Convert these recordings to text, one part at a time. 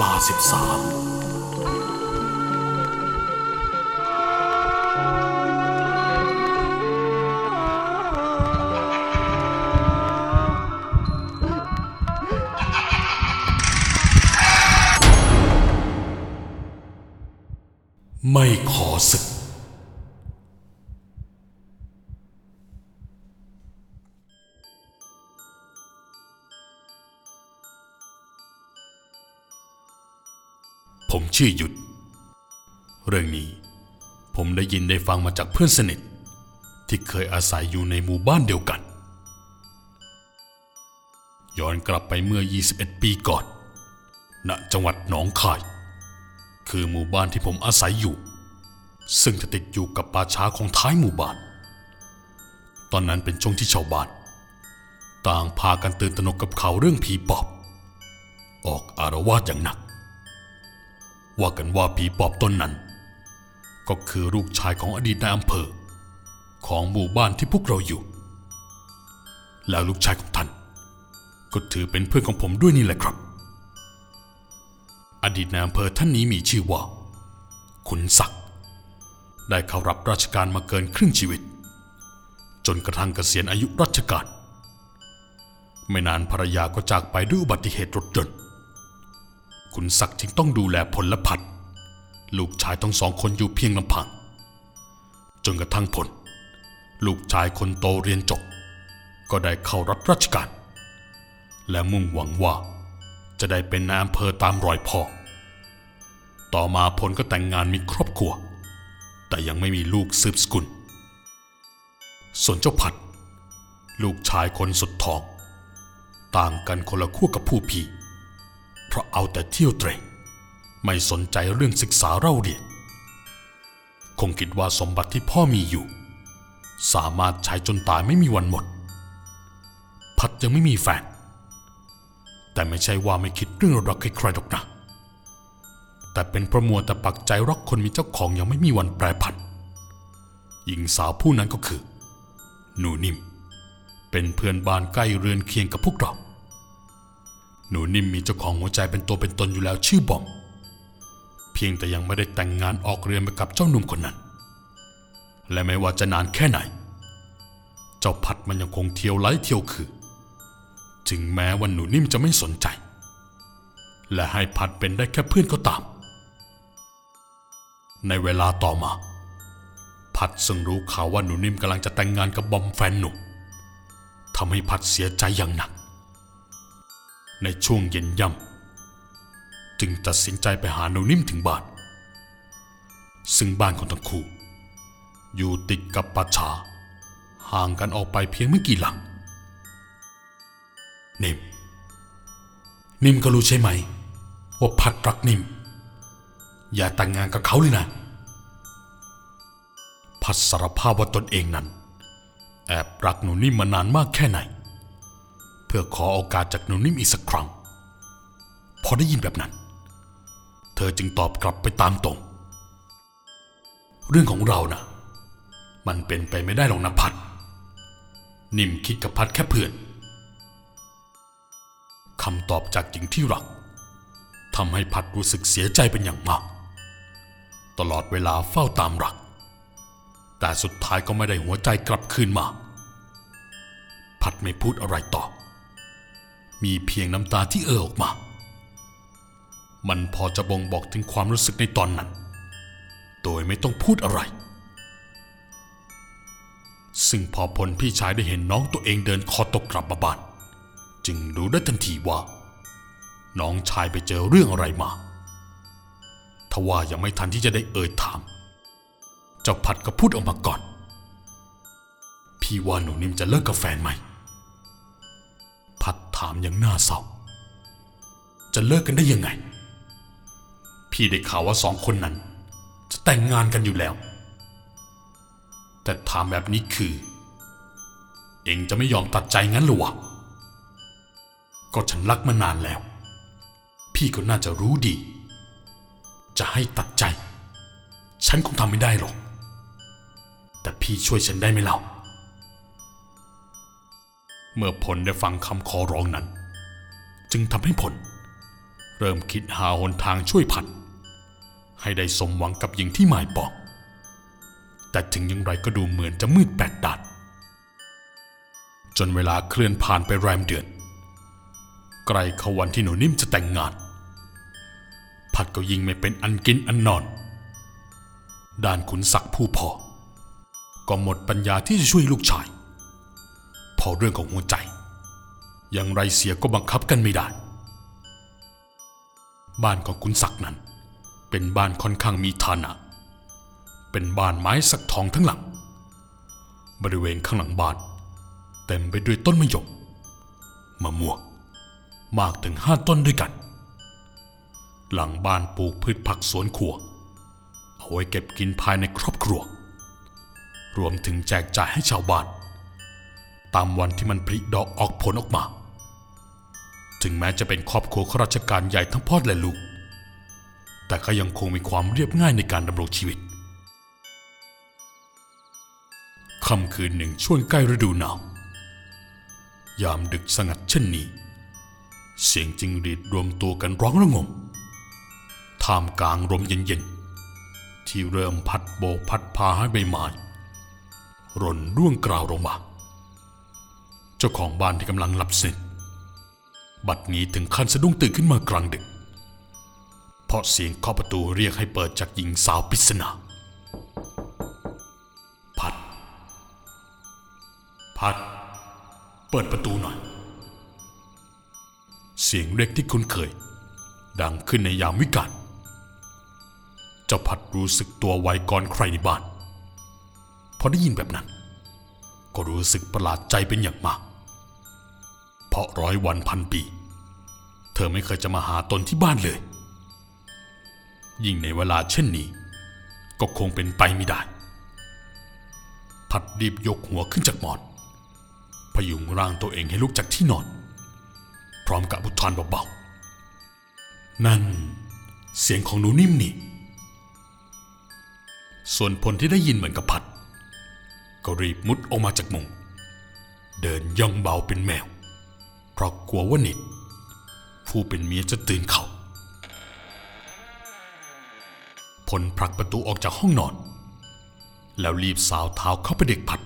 ลาสิบสามไม่ขอศึก ชื่อหยุด เรื่องนี้ผมได้ยินได้ฟังมาจากเพื่อนสนิท ที่เคยอาศัยอยู่ในหมู่บ้านเดียวกัน ย้อนกลับไปเมื่อ 21 ปีก่อน ณ จังหวัดหนองคาย คือหมู่บ้านที่ผมอาศัยอยู่ ซึ่งจะติดอยู่กับป่าช้าของท้ายหมู่บ้าน ตอนนั้นเป็นช่วงที่ชาวบ้าน ต่างพากันตื่นตระหนกกับข่าวเรื่องผีปอบ ออกอารวาสอย่างหนัก ว่ากันว่าผีปอบต้นนั้น ก็คือลูกชายของอดีตนายอำเภอ ของหมู่บ้านที่พวกเราอยู่ แล้วลูกชายของท่าน ก็ถือเป็นเพื่อนของผมด้วยนี่แหละครับ อดีตนายอำเภอท่านนี้มีชื่อว่า ขุนศักดิ์ได้เข้ารับราชการมาเกินครึ่งชีวิต จนกระทั่งเกษียณอายุราชการ ไม่นานภรรยาก็จากไปด้วยอุบัติเหตุรถยนต์ คุณศักดิ์จึงต้องดูแลผลและผัด ลูกชายทั้งสองคนอยู่เพียงลำพัง จนกระทั่งผล ลูกชายคนโตเรียนจบ ก็ได้เข้ารับราชการ และมุ่งหวังว่าจะได้เป็นนายอำเภอตามรอยพ่อ ต่อมาผลก็แต่งงานมีครอบครัว แต่ยังไม่มีลูกสืบสกุล ส่วนเจ้าผัด ลูกชายคนสุดท้อง ต่างกันคนละขั้วกับผู้พี่ ราะเอาแต่เที่ยวเตร่ไม่สนใจเรื่องศึกษาเล่าเรียน คงคิดว่าสมบัติที่พ่อมีอยู่ สามารถใช้จนตายไม่มีวันหมด พัดยังไม่มีแฟน แต่ไม่ใช่ว่าไม่คิดเรื่องรักใครๆหรอกนะ แต่เป็นเพระมัวแต่ปักใจรักคนมีเจ้าของยังไม่มีวันแปรผันหญิงสาวผู้นั้นก็คือ หนูนิ่ม เป็นเพื่อนบ้านใกล้เรือนเคียงกับพวกเรา หนูนิ่มมีเจ้าของหัวใจเป็นตัวเป็นตนอยู่แล้วชื่อบอม เพียงแต่ยังไม่ได้แต่งงานออกเรือนไปกับเจ้าหนุ่มคนนั้น และไม่ว่าจะนานแค่ไหน เจ้าพัดมันยังคงเที่ยวไล่เที่ยวคือ ถึงแม้ว่าหนูนิ่มจะไม่สนใจ และให้พัดเป็นได้แค่เพื่อนก็ตาม ในเวลาต่อมา พัดซึ่งรู้ข่าวว่าหนูนิ่มกำลังจะแต่งงานกับบอมแฟนหนุ่มทำให้พัดเสียใจอย่างหนัก ในช่วงเย็นย่ำจึงตัดสินใจไปหาหนูนิ่มถึงบ้าน ซึ่งบ้านของทั้งคู่ อยู่ติดกับป่าช้าห่างกันออกไปเพียงไม่กี่หลัง นิ่ม นิ่มก็รู้ใช่ไหม ว่าพัดรักนิ่ม อย่าแต่งงานกับเขาเลยนะ พัดสารภาพว่าตนเองนั้น แอบรักหนูนิ่มมานานมากแค่ไหน เพื่อขอโอกาสจากหนูนิ่มอีกสักครั้ง พอได้ยินแบบนั้น เธอจึงตอบกลับไปตามตรง เรื่องของเรานะ่ะ มันเป็นไปไม่ได้หรอกนะพัด นิ่มคิดกับพัดแค่เพื่อนคำตอบจากหญิงที่รักทำให้พัดรู้สึกเสียใจเป็นอย่างมาก ตลอดเวลาเฝ้าตามรัก แต่สุดท้ายก็ไม่ได้หัวใจกลับคืนมา พัดไม่พูดอะไรต่อ มีเพียงน้ำตาที่เอ่อออกมา มันพอจะบ่งบอกถึงความรู้สึกในตอนนั้น โดยไม่ต้องพูดอะไร ซึ่งพอพลพี่ชายได้เห็นน้องตัวเองเดินคอตกกลับมาบ้าน จึงรู้ได้ทันทีว่า น้องชายไปเจอเรื่องอะไรมา ทว่ายังไม่ทันที่จะได้เอ่ยถาม เจ้าพัดก็พูดออกมาก่อน พี่ว่าหนูนิ่มจะเลิกกับแฟนไหม ถามอย่างน่าเศร้า จะเลิกกันได้ยังไง พี่ได้ข่าวว่าสองคนนั้น จะแต่งงานกันอยู่แล้ว แต่ถามแบบนี้คือ เองจะไม่ยอมตัดใจงั้นหรอวะ ก็ฉันรักมานานแล้ว พี่ก็น่าจะรู้ดี จะให้ตัดใจ ฉันคงทำไม่ได้หรอก แต่พี่ช่วยฉันได้ไหมเล่า เมื่อผลได้ฟังคำขอร้องนั้น จึงทำให้ผล เริ่มคิดหาหนทางช่วยพัดให้ได้สมหวังกับหญิงที่หมายปอง แต่ถึงอย่างไรก็ดูเหมือนจะมืดแปดด้านจนเวลาเคลื่อนผ่านไปแรมเดือน ใกล้เข้าวันที่หนูนิ่มจะแต่งงาน พัดก็ยิ่งไม่เป็นอันกินอันนอน ด้านขุนศักดิ์ผู้พอ ก็หมดปัญญาที่จะช่วยลูกชาย พอเรื่องของหัวใจ อย่างไรเสียก็บังคับกันไม่ได้ บ้านของคุณศักดิ์นั้น เป็นบ้านค่อนข้างมีฐานะ เป็นบ้านไม้สักทองทั้งหลัง บริเวณข้างหลังบ้านเต็มไปด้วยต้นมะยมมะม่วงมากถึงห้าต้นด้วยกัน หลังบ้านปลูกพืชผักสวนครัว เอาไว้เก็บกินภายในครอบครัว รวมถึงแจกจ่ายให้ชาวบ้าน ตามวันที่มันผลิดอกออกผลออกมา ถึงแม้จะเป็นครอบครัวข้าราชการใหญ่ทั้งพ่อและลูก แต่ก็ยังคงมีความเรียบง่ายในการดำรงชีวิตค่ำคืนหนึ่งช่วงใกล้ฤดูหนาวยามดึกสงัดเช่นนี้ เสียงจิงหรีดรวมตัวกันร้องระงมท่ามกลางลมเย็นๆ ที่เริ่มพัดโบกพัดพาให้ใบไม้ร่นร่วงกราวลงมา เจ้าของบ้านที่กำลังหลับสนิทบัดนี้ถึงขั้นสะดุ้งตื่นขึ้นมากลางดึก เพราะเสียงเคาะประตูเรียกให้เปิดจากหญิงสาวปริศนา พัด พัด เปิดประตูหน่อย เสียงเรียกที่คุ้นเคย ดังขึ้นในยามวิกาลเจ้าพัดรู้สึกตัวไวก่อนใครในบ้าน พอได้ยินแบบนั้น ก็รู้สึกประหลาดใจเป็นอย่างมาก เพราะร้อยวันพันปี เธอไม่เคยจะมาหาตนที่บ้านเลย ยิ่งในเวลาเช่นนี้ ก็คงเป็นไปไม่ได้ พัดรีบยกหัวขึ้นจากหมอนพยุงร่างตัวเองให้ลุกจากที่นอน พร้อมกับอุทานเบาๆ นั่นเสียงของหนูนิ่มนี่ ส่วนพลที่ได้ยินเหมือนกับพัด ก็รีบมุดออกมาจากมุง เดินย่องเบาเป็นแมว เพราะกลัวว่านิด ผู้เป็นเมียจะตื่นเขาพลผลักประตูออกจากห้องนอน แล้วรีบสาวเท้าเข้าไปเด็กพัด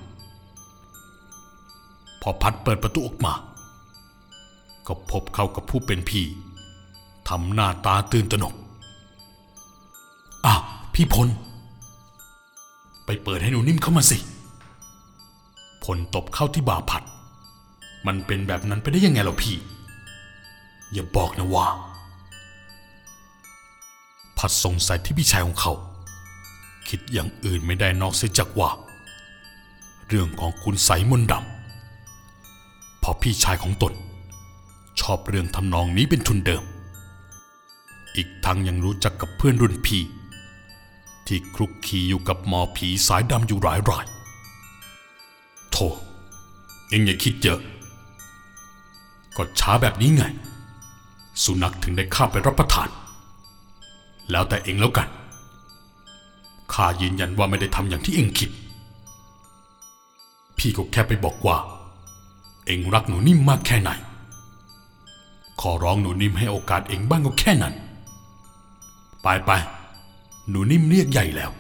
พอพัดเปิดประตูออกมา ก็พบเข้ากับผู้เป็นพี่ทำหน้าตาตื่นตระหนกอ้าวพี่พล ไปเปิดให้หนูนิ่มเข้ามาสิ พลตบเข้าที่บ่าพัด มันเป็นแบบนั้นไปได้ยังไงล่ะพี่ อย่าบอกนะว่า พัดสงสัยที่พี่ชายของเขา คิดอย่างอื่นไม่ได้นอกเสียจากว่า เรื่องของคุณไสยมนต์ดำเพราะพี่ชายของตน ชอบเรื่องทำนองนี้เป็นทุนเดิม อีกทั้งยังรู้จักกับเพื่อนรุ่นพี่ที่คลุกคลีอยู่กับหมอผีสายดำอยู่หลายรายโธ่เอ็งอย่าคิดเยอะ ก็ช้าแบบนี้ไง สุนัขถึงได้ข้าไปรับประทาน แล้วแต่เองแล้วกัน ข้ายืนยันว่าไม่ได้ทำอย่างที่เองคิด พี่ก็แค่ไปบอกว่า เองรักหนูนิ่มมากแค่ไหน ขอร้องหนูนิ่มให้โอกาสเองบ้างก็แค่นั้น ไปไปหนูนิ่มเรียกใหญ่แล้ว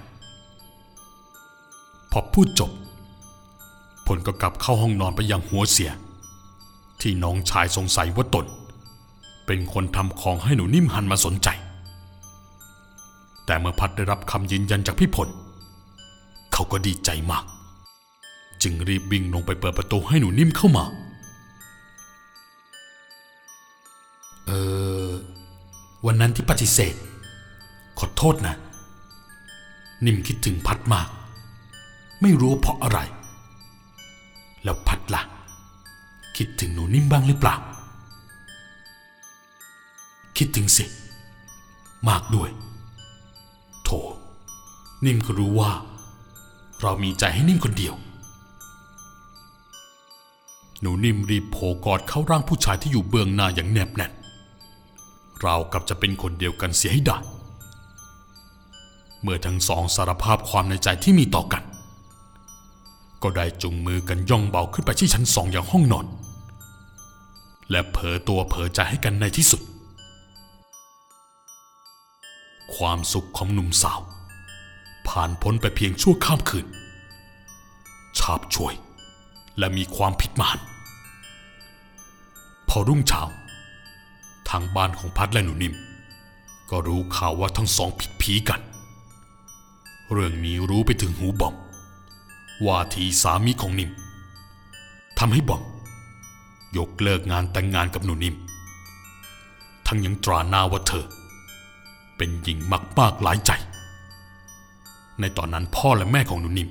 พอพูดจบ ผลก็กลับเข้าห้องนอนไปอยังหัวเสีย ที่น้องชายสงสัยว่าตน เป็นคนทำของให้หนูนิ่มหันมาสนใจ แต่เมื่อพัดได้รับคำยืนยันจากพี่พลเขาก็ดีใจมาก จึงรีบวิ่งลงไปเปิดประตูให้หนูนิ่มเข้ามา เออ วันนั้นที่ปฏิเสธ ขอโทษนะ นิ่มคิดถึงพัดมาก ไม่รู้เพราะอะไร แล้วพัดล่ะ คิดถึงหนูนิ่มบ้างหรือเปล่า คิดถึงสิ มากด้วย โถ นิ่มก็รู้ว่า เรามีใจให้นิ่มคนเดียว หนูนิ่มรีบโผกอดเข้าร่างผู้ชายที่อยู่เบื้องหน้าอย่างแนบแน่นเรากับจะเป็นคนเดียวกันเสียให้ได้ เมื่อทั้งสองสารภาพความในใจที่มีต่อกัน ก็ได้จุงมือกันย่องเบาขึ้นไปที่ชั้นสองอย่างห้องนอน และเผลอตัวเผลอใจให้กันในที่สุด ความสุขของหนุ่มสาว ผ่านพ้นไปเพียงชั่วข้ามคืน ชาบช่วย และมีความผิดมหันพอรุ่งเช้า ทางบ้านของพัดและหนูนิม ก็รู้ข่าวว่าทั้งสองผิดผีกัน เรื่องนี้รู้ไปถึงหูบอม ว่าทีสามีของนิมทำให้บอมยกเลิกงานแต่งงานกับหนูนิม ทั้งยังตราหน้าว่าเธอ เป็นหญิงมากมากหลายใจ ในตอนนั้นพ่อและแม่ของหนูนิม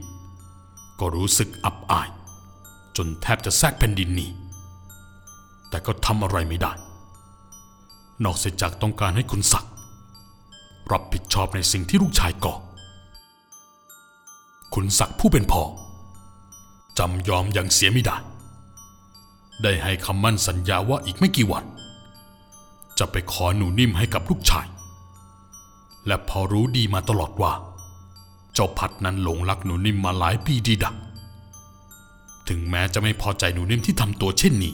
ก็รู้สึกอับอาย จนแทบจะแทรกแผ่นดินหนีแต่ก็ทำอะไรไม่ได้ นอกเสียจากต้องการให้คุณศักดิ์รับผิดชอบในสิ่งที่ลูกชายก่อ คุณศักดิ์ผู้เป็นพ่อจำยอมอย่างเสียไม่ได้ ได้ให้คำมั่นสัญญาว่าอีกไม่กี่วัน จะไปขอหนูนิ่มให้กับลูกชาย และพอรู้ดีมาตลอดว่า เจ้าพัดนั้นหลงรักหนูนิ่มมาหลายปีดีดัก ถึงแม้จะไม่พอใจหนูนิ่มที่ทำตัวเช่นนี้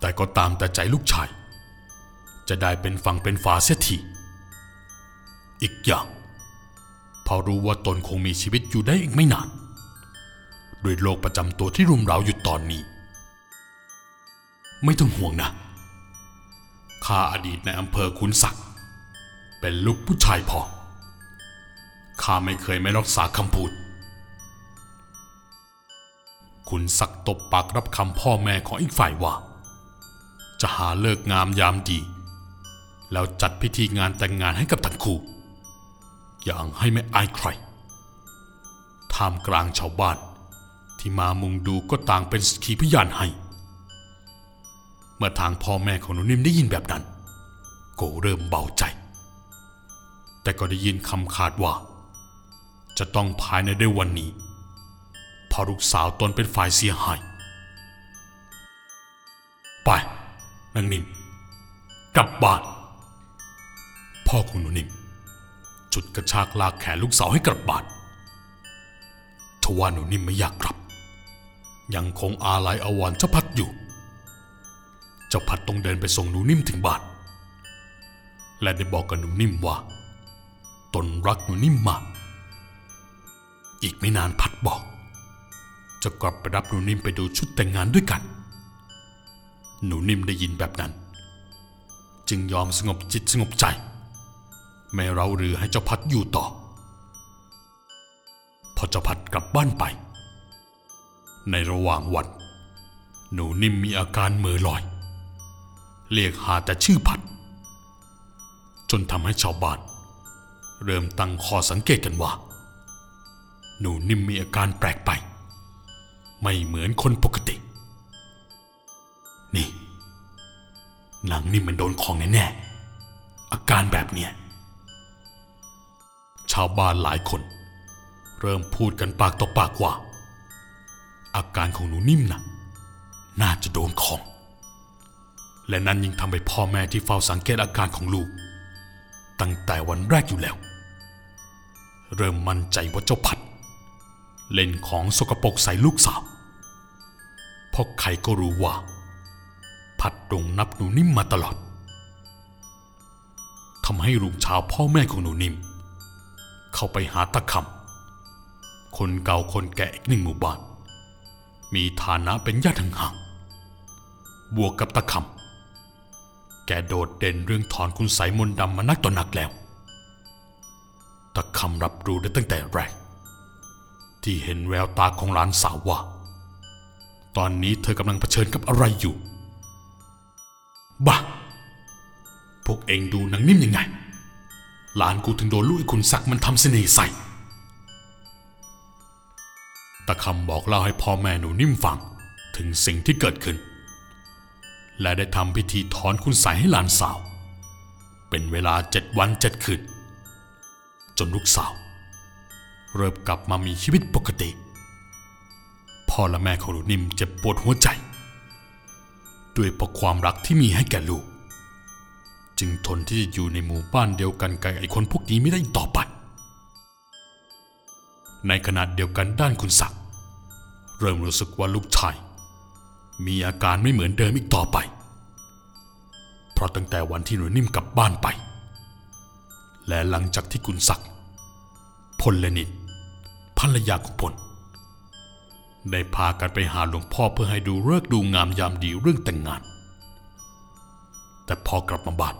แต่ก็ตามแต่ใจลูกชาย จะได้เป็นฝั่งเป็นฝาเสียทีอีกอย่าง พอรู้ว่าตนคงมีชีวิตอยู่ได้อีกไม่นานด้วยโรคประจำตัวที่รุมเร้าอยู่ตอนนี้ ไม่ต้องห่วงนะข้าอดีตในอำเภอขุนศักดิ์เป็นลูกผู้ชายพอข้าไม่เคยไม่รักษาคำพูดขุนศักดิ์ตบปากรับคำพ่อแม่ของอีกฝ่ายว่า จะหาเลิกงามยามดี แล้วจัดพิธีงานแต่งงานให้กับทั้งคู่ อย่างให้ไม่อายใครท่ามกลางชาวบ้าน ที่มามุงดูก็ต่างเป็นสกขีพยานให้ เมื่อทางพ่อแม่ของหนูนิ่มได้ยินแบบนั้นก็เริ่มเบาใจ แต่ก็ได้ยินคำขาดว่า จะต้องภายในได้วันนี้พอลูกสาวตนเป็นฝ่ายเสียหาย ไปนางนิ่มกลับบ้าน พ่อของหนูนิ่ม จุดกระชากลากแขนลูกสาวให้กลับบ้านทว่าหนูนิ่มไม่อยากกลับ ยังคงอาลัยอาวรเจ้าพัดอยู่เจ้าพัดต้องเดินไปส่งหนูนิ่มถึงบ้าน และได้บอกกับหนูนิ่มว่า ตนรักหนูนิ่มมากอีกไม่นานพัดบอก จะกลับไปรับหนูนิ่มไปดูชุดแต่งงานด้วยกัน หนูนิ่มได้ยินแบบนั้น จึงยอมสงบจิตสงบใจ ไม่เราหรือให้เจ้าพัดอยู่ต่อ พอเจ้าพัดกลับบ้านไป ในระหว่างวัน หนูนิ่มมีอาการเมือลอย เรียกหาแต่ชื่อพัด จนทำให้ชาวบ้านเริ่มตั้งข้อสังเกตกันว่า หนูนิ่มมีอาการแปลกไป ไม่เหมือนคนปกติ นี่นางนิ่มมันโดนของแน่ๆอาการแบบเนี้ย ชาวบ้านหลายคน เริ่มพูดกันปากต่อปากว่า อาการของหนูนิ่มนะ่ะน่าจะโดนของ และนั้นยิ่งทำให้พ่อแม่ที่เฝ้าสังเกตอาการของลูก ตั้งแต่วันแรกอยู่แล้ว เริ่มมั่นใจว่าเจ้าผัด เล่นของสกปรกใส่ลูกสาวเพราะใครก็รู้ว่า พัดดงนับหนูนิ่มมาตลอดทำให้รุ่งเช้าพ่อแม่ของหนูนิ่ม เข้าไปหาตะคำคนเก่าคนแก่อีกหนึ่งหมู่บ้าน มีฐานะเป็นญาติห่างๆบวกกับตะคำแกโดดเด่นเรื่องถอนคุณไสยมนต์ดำมานักต่อนักแล้ว ตะคำรับรู้ได้ตั้งแต่แรก ที่เห็นแววตาของหลานสาวว่า ตอนนี้เธอกำลังเผชิญกับอะไรอยู่บ้าพวกเองดูนางนิ่มยังไง หลานกูถึงโดนลูกไอ้คุณศักดิ์มันทำเสน่ห์ใส่ ตะคำบอกเล่าให้พ่อแม่หนูนิ่มฟังถึงสิ่งที่เกิดขึ้น และได้ทำพิธีถอนคุณใสยให้หลานสาว เป็นเวลาเจ็ดวันเจ็ดคืน จนลูกสาว เริ่มกลับมามีชีวิตปกติ พ่อและแม่ของหนูนิ่มเจ็บปวดหัวใจ ด้วยเพราะความรักที่มีให้แก่ลูก จึงทนที่จะอยู่ในหมู่บ้านเดียวกันกับไอ้คนพวกนี้ไม่ได้อีกต่อไป ในขณะเดียวกันด้านคุณศักดิ์เริ่มรู้สึกว่าลูกชาย มีอาการไม่เหมือนเดิมอีกต่อไป เพราะตั้งแต่วันที่หนูนิ่มกลับบ้านไป และหลังจากที่คุณศักดิ์พลแลนินภรรยาของพลได้พากันไปหาหลวงพ่อเพื่อให้ดูเลิกดูงามยามดีเรื่องแต่งงาน แต่พอกลับมาบ้าน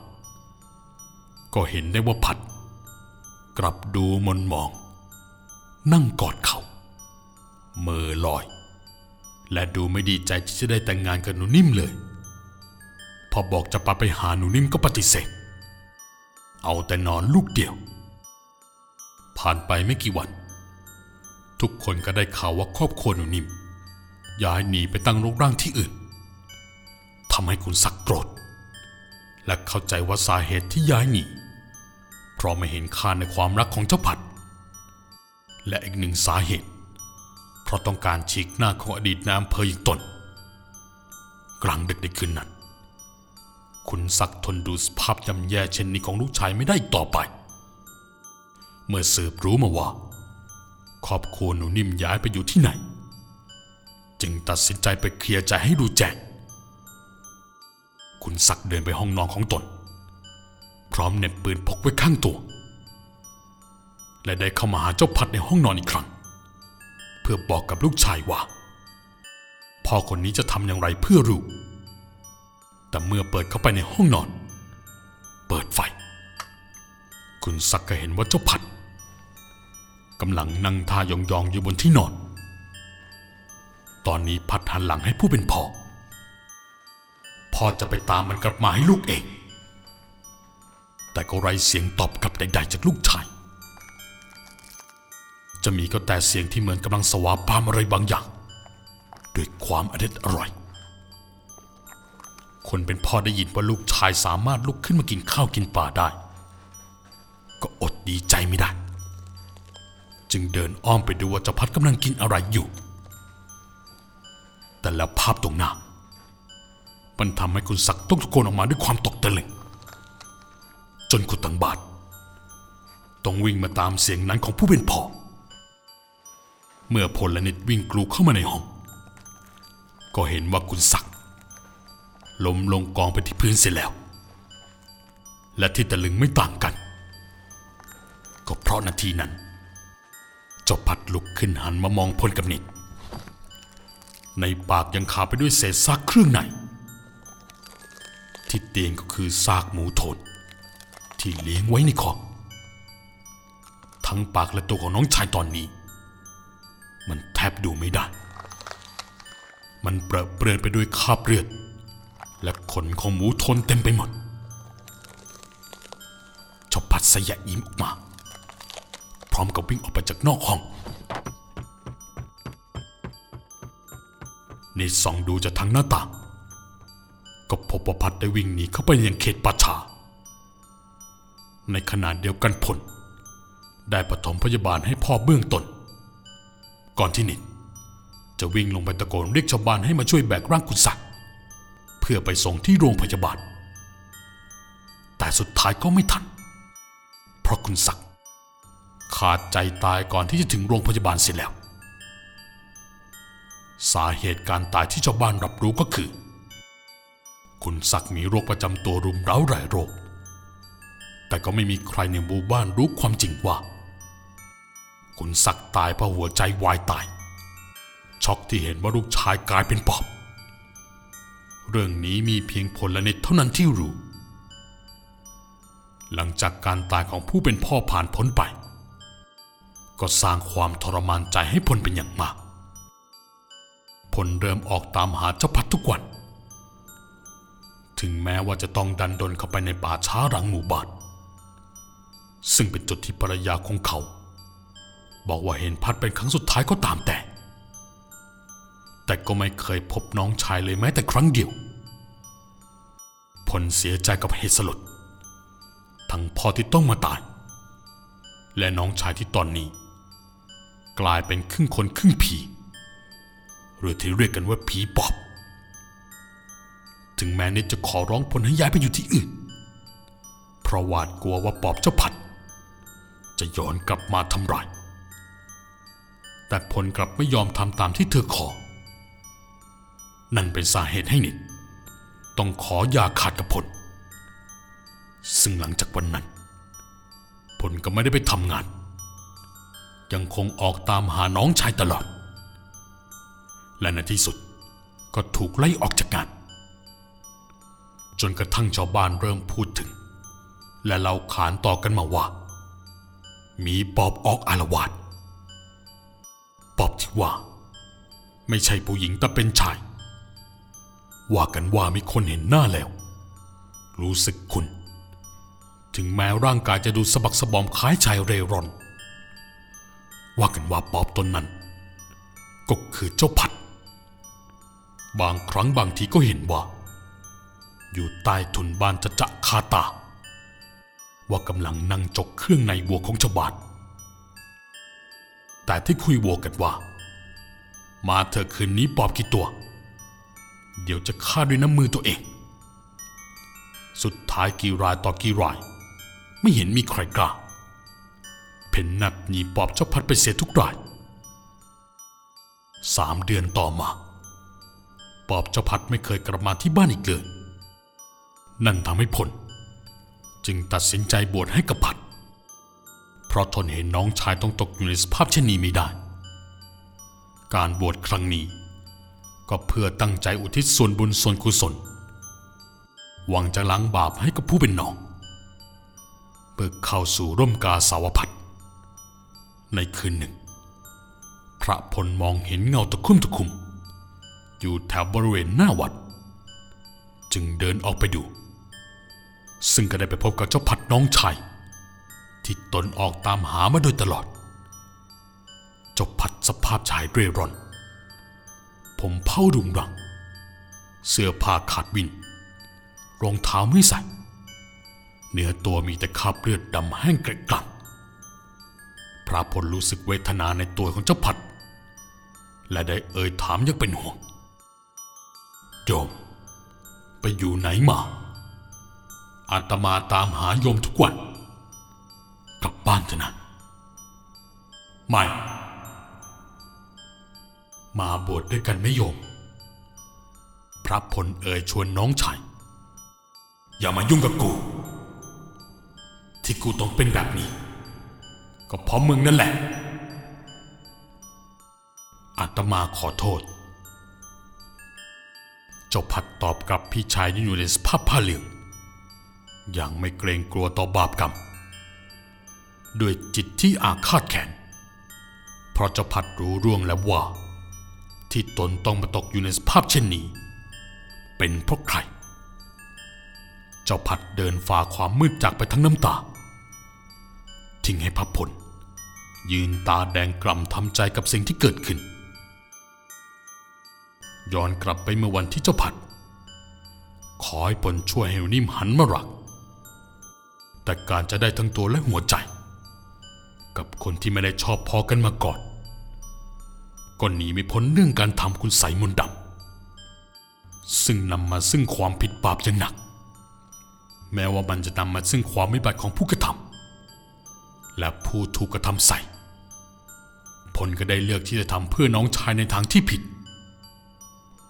ก็เห็นได้ว่าผัด กลับดูมนมอง นั่งกอดเขาเมือลอย และดูไม่ดีใจที่จะได้แต่งงานกับหนูนิ่มเลย พอบอกจะปาไปหาหนูนิ่มก็ปฏิเสธ เอาแต่นอนลูกเดียว ผ่านไปไม่กี่วัน ทุกคนก็ได้ข่าวว่าครอบครัวหนูนิ่มย้ายหนีไปตั้งรกร่างที่อื่นทำให้คุณศักโกรธ และเข้าใจว่าสาเหตุที่ย้ายหนี เพราะไม่เห็นค่าในความรักของเจ้าผัด และอีกหนึ่งสาเหตุ เพราะต้องการฉีกหน้าของอดีตนายอำเภออย่างตน กลางดึกในคืนนั้น คุณศักดิ์ทนดูสภาพย่ำแย่เช่นนี้ของลูกชายไม่ได้อีกต่อไป เมื่อสืบรู้มาว่า ครอบครัวหนูนิ่มย้ายไปอยู่ที่ไหน จึงตัดสินใจไปเคลียร์ใจให้ดูแจ้ง คุณศักดิ์เดินไปห้องนอนของตน พร้อมเน็บปืนพกไว้ข้างตัว และได้เข้ามาหาเจ้าพัดในห้องนอนอีกครั้ง เพื่อบอกกับลูกชายว่า พ่อคนนี้จะทำอย่างไรเพื่อลูกแต่เมื่อเปิดเข้าไปในห้องนอน เปิดไฟ คุณศักดิ์ก็เห็นว่าเจ้าผัดกำลังนั่งท่ายองๆอยู่บนที่นอน ตอนนี้พัดหันหลังให้ผู้เป็นพ่อ พ่อจะไปตามมันกลับมาให้ลูกเอง แต่ก็ไร้เสียงตอบกลับใดๆจากลูกชาย จะมีก็แต่เสียงที่เหมือนกำลังสวาปามอะไรบางอย่าง ด้วยความอเด็ดอร่อย คนเป็นพ่อได้ยินว่าลูกชายสามารถลุกขึ้นมากินข้าวกินปลาได้ ก็อดดีใจไม่ได้ จึงเดินอ้อมไปดูว่าเจ้าพัดกำลังกินอะไรอยู่ แต่แล้วภาพตรงหน้า มันทำให้คุณศักดิ์ต้องตะโกนออกมาด้วยความตกตะลึงจนคุณตังบาทต้องวิ่งมาตามเสียงนั้นของผู้เป็นพ่อ เมื่อพลและนิดวิ่งกลูเข้ามาในห้อง ก็เห็นว่าคุณศักดิ์ล้มลงกองไปที่พื้นเสียแล้ว และที่ตะลึงไม่ต่างกัน ก็เพราะนาทีนั้นเจ้าพัดลุกขึ้นหันมามองพลกับนิดในปากยังขาไปด้วยเศษซากเครื่องใน ที่เตียงก็คือซากหมูโทนที่เลี้ยงไว้ในคอกทั้งปากและตัวของน้องชายตอนนี้ มันแทบดูไม่ได้ มันเปรอะเปรอนไปด้วยคราบเลือด และขนของหมูทนเต็มไปหมดเจ้าพัดสยะยิ้มออกมา พร้อมกับวิ่งออกไปจากนอกห้องนี่ส่องดูจากทางหน้าต่าง ก็พบว่าพัดได้วิ่งหนีเข้าไปยังเขตป่าชาในขณะเดียวกันผลได้ปฐมพยาบาลให้พ่อเบื้องต้นก่อนที่นิดจะวิ่งลงไปตะโกนเรียกชาวบ้านให้มาช่วยแบกร่างคุณศักดิ์เพื่อไปส่งที่โรงพยาบาล แต่สุดท้ายก็ไม่ทัน เพราะคุณศักดิ์ขาดใจตายก่อนที่จะถึงโรงพยาบาลเสียแล้ว สาเหตุการตายที่ชาวบ้านรับรู้ก็คือ คุณศักดิ์มีโรคประจำตัวรุมเร้าหลายโรค แต่ก็ไม่มีใครในหมู่บ้านรู้ความจริงว่า คุณศักดิ์ตายเพราะหัวใจวายตาย ช็อกที่เห็นว่าลูกชายกลายเป็นปอบ เรื่องนี้มีเพียงพลนิดเท่านั้นที่รู้ หลังจากการตายของผู้เป็นพ่อผ่านพ้นไป ก็สร้างความทรมานใจให้พลเป็นอย่างมากพลเริ่มออกตามหาเจ้าพัดทุกวัน ถึงแม้ว่าจะต้องดันดนเข้าไปในป่าช้าหลังหมู่บ้านซึ่งเป็นจุดที่ภรรยาของเขา บอกว่าเห็นพัดเป็นครั้งสุดท้ายก็ตามแต่ แต่ก็ไม่เคยพบน้องชายเลยแม้แต่ครั้งเดียวพลเสียใจกับเหตุสลดทั้งพ่อที่ต้องมาตาย และน้องชายที่ตอนนี้ กลายเป็นครึ่งคนครึ่งผี หรือที่เรียกกันว่าผีปอบ ถึงแม้เนิดจะขอร้องพลให้ย้ายไปอยู่ที่อื่น เพราะหวาดกลัวว่าปอบเจ้าผัด จะย้อนกลับมาทำร้าย แต่พลกลับไม่ยอมทำตามที่เธอขอ นั่นเป็นสาเหตุให้เนิดต้องขออย่าขาดกับพล ซึ่งหลังจากวันนั้น พลก็ไม่ได้ไปทำงาน ยังคงออกตามหาน้องชายตลอด และในที่สุดก็ถูกไล่ออกจากงาน จนกระทั่งชาวบ้านเริ่มพูดถึง และเราขานต่อกันมาว่า มีปอบออกอารวาสปอบที่ว่า ไม่ใช่ผู้หญิงแต่เป็นชาย ว่ากันว่ามีคนเห็นหน้าแล้ว รู้สึกคุณ ถึงแม้ร่างกายจะดูสะบักสะบอมคล้ายชายเร่ร่อน ว่ากันว่าปอบตนนั้น ก็คือเจ้าผัด บางครั้งบางทีก็เห็นว่า อยู่ใต้ถุนบ้านจะจะคาตา ว่ากำลังนั่งจกเครื่องในวัวของชาวบ้านแต่ที่คุยวัวกันว่า มาเถอะคืนนี้ปอบกี่ตัว เดี๋ยวจะฆ่าด้วยน้ำมือตัวเอง สุดท้ายกี่รายต่อกี่ราย ไม่เห็นมีใครกล้า เพนนัดหนีปอบเจ้าพัดไปเสียทุกรายสามเดือนต่อมา ปอบเจ้าพัดไม่เคยกลับมาที่บ้านอีกเลย นั่นทำให้ผลจึงตัดสินใจบวชให้กับผัด เพราะทนเห็นน้องชายต้องตกอยู่ในสภาพเช่นนี้ไม่ได้ การบวชครั้งนี้ ก็เพื่อตั้งใจอุทิศส่วนบุญส่วนกุศล หวังจะล้างบาปให้กับผู้เป็นน้องเพื่อเข้าสู่ร่มกาสาวพัดในคืนหนึ่ง พระพลมองเห็นเงาตะคุ่มตะคุ่มอยู่แถวบริเวณหน้าวัด จึงเดินออกไปดู ซึ่งก็ได้ไปพบกับเจ้าผัดน้องชายที่ตนออกตามหามาโดยตลอด เจ้าผัดสภาพชายเร่ร่อน ผมเผารุงรัง เสื้อผ้าขาดวิน รองเท้าไม่ใส่ เนื้อตัวมีแต่คราบเลือดดำแห้งเกร็ดกลังพระพลรู้สึกเวทนาในตัวของเจ้าผัด และได้เอ่ยถามยังเป็นห่วงโยมไปอยู่ไหนมา อาตมาตามหาโยมทุกวัน กลับบ้านเถอะนะ ไม่ มาบวชดด้วยกันไม่โยม พระพลเอ่ยชวนน้องชาย อย่ามายุ่งกับกู ที่กูต้องเป็นแบบนี้ ก็เพราะมึงนั่นแหละ อาตมาขอโทษเจ้าพัดตอบกับพี่ชายที่อยู่ในสภาพผ้าเหลือง ย่างไม่เกรงกลัวต่อบาปกรรม ด้วยจิตที่อาฆาตแค้นเพราะเจ้าพัดรู้ร่วงแล้วว่า ที่ตนต้องมาตกอยู่ในสภาพเช่นนี้ เป็นเพราะใคร เจ้าพัดเดินฝ่าความมืดจากไปทั้งน้ำตา ทิ้งให้พับพลยืนตาแดงกล่ำทำใจกับสิ่งที่เกิดขึ้น ย้อนกลับไปเมื่อวันที่เจ้าผัดขอให้ผลช่วยให้นิ่มหันมารัก แต่การจะได้ทั้งตัวและหัวใจ กับคนที่ไม่ได้ชอบพอกันมาก่อนก็หนีไม่พ้นเรื่องการทำคุณใสมนต์ดำซึ่งนำมาซึ่งความผิดบาปอย่างหนัก แม้ว่ามันจะนำมาซึ่งความวิบัติของผู้กระทำและผู้ถูกกระทำใส่ผลก็ได้เลือกที่จะทำเพื่อน้องชายในทางที่ผิด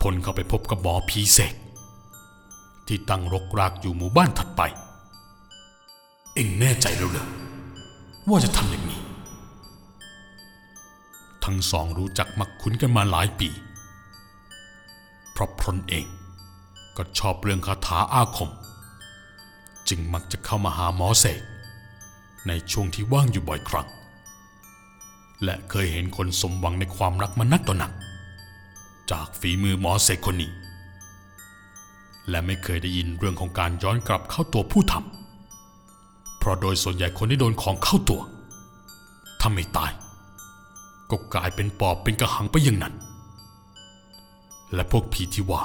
พลเข้าไปพบกับหมอผีเสกที่ตั้งรกรากอยู่หมู่บ้านถัดไป เอ็งแน่ใจแล้วเหรอว่าจะทำอย่างนี้ ทั้งสองรู้จักมักคุ้นกันมาหลายปี เพราะพลเองก็ชอบเรื่องคาถาอาคม จึงมักจะเข้ามาหาหมอเสกในช่วงที่ว่างอยู่บ่อยครั้ง และเคยเห็นคนสมหวังในความรักมานักต่อนัก จากฝีมือหมอเสกคนนี้ และไม่เคยได้ยินเรื่องของการย้อนกลับเข้าตัวผู้ทำ เพราะโดยส่วนใหญ่คนที่โดนของเข้าตัว ถ้าไม่ตาย ก็กลายเป็นปอบเป็นกระหังไปอย่างนั้น และพวกผีที่ว่า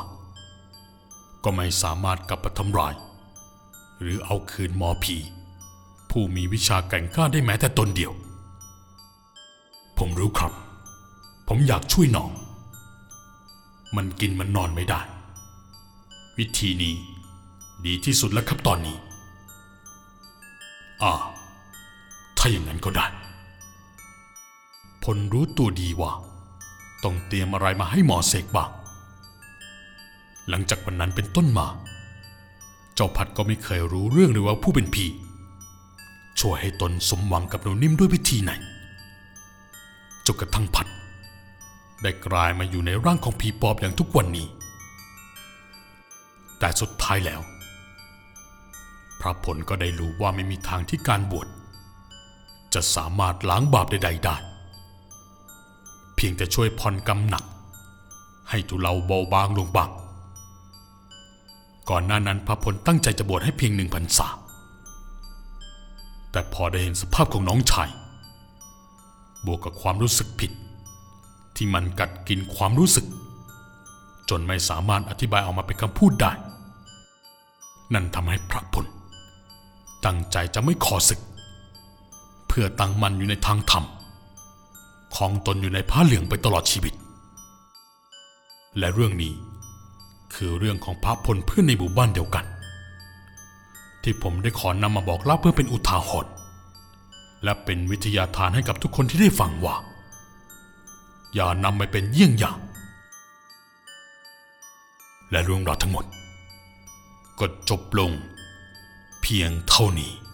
ก็ไม่สามารถกลับมาทำลาย หรือเอาคืนหมอผี ผู้มีวิชาแก่งกล้าได้แม้แต่ตนเดียว ผมรู้ครับ ผมอยากช่วยน้อง มันกินมันนอนไม่ได้ วิธีนี้ดีที่สุดแล้วครับตอนนี้ อ่า ถ้าอย่างนั้นก็ได้ พลรู้ตัวดีว่า ต้องเตรียมอะไรมาให้หมอเสกบ้าง หลังจากวันนั้นเป็นต้นมา เจ้าพัดก็ไม่เคยรู้เรื่องเลยว่าผู้เป็นผีช่วยให้ตนสมหวังกับหนูนิ่มด้วยวิธีไหนจนกระทั่งพัด ได้กลายมาอยู่ในร่างของผีปอบอย่างทุกวันนี้ แต่สุดท้ายแล้ว ระผลก็ได้รู้ว่าไม่มีทางที่การบวชจะสามารถล้างบาปใดๆได้ เพียงแต่ช่วยผ่อนกรรมหนัก ให้ทุเลาเบาบางลงบ้างก่อนหน้านั้นพระพลตั้งใจจะบวชให้เพียงหนึ่งพรรษาแต่พอได้เห็นสภาพของน้องชาย บวกกับความรู้สึกผิด ที่มันกัดกินความรู้สึก จนไม่สามารถอธิบายออกมาเป็นคำพูดได้ นั่นทำให้พระพล ตั้งใจจะไม่ขอศึก เพื่อตั้งมันอยู่ในทางธรรม ของตนอยู่ในผ้าเหลืองไปตลอดชีวิต และเรื่องนี้คือเรื่องของพระพลเพื่อนในหมู่บ้านเดียวกัน ที่ผมได้ขอนำมาบอกเล่าเพื่อเป็นอุทาหรณ์และเป็นวิทยาทานให้กับทุกคนที่ได้ฟังว่า อย่านำไปเป็นเยี่ยงอย่าง และเรื่องราวทั้งหมดก็จบลง เพียงเท่านี้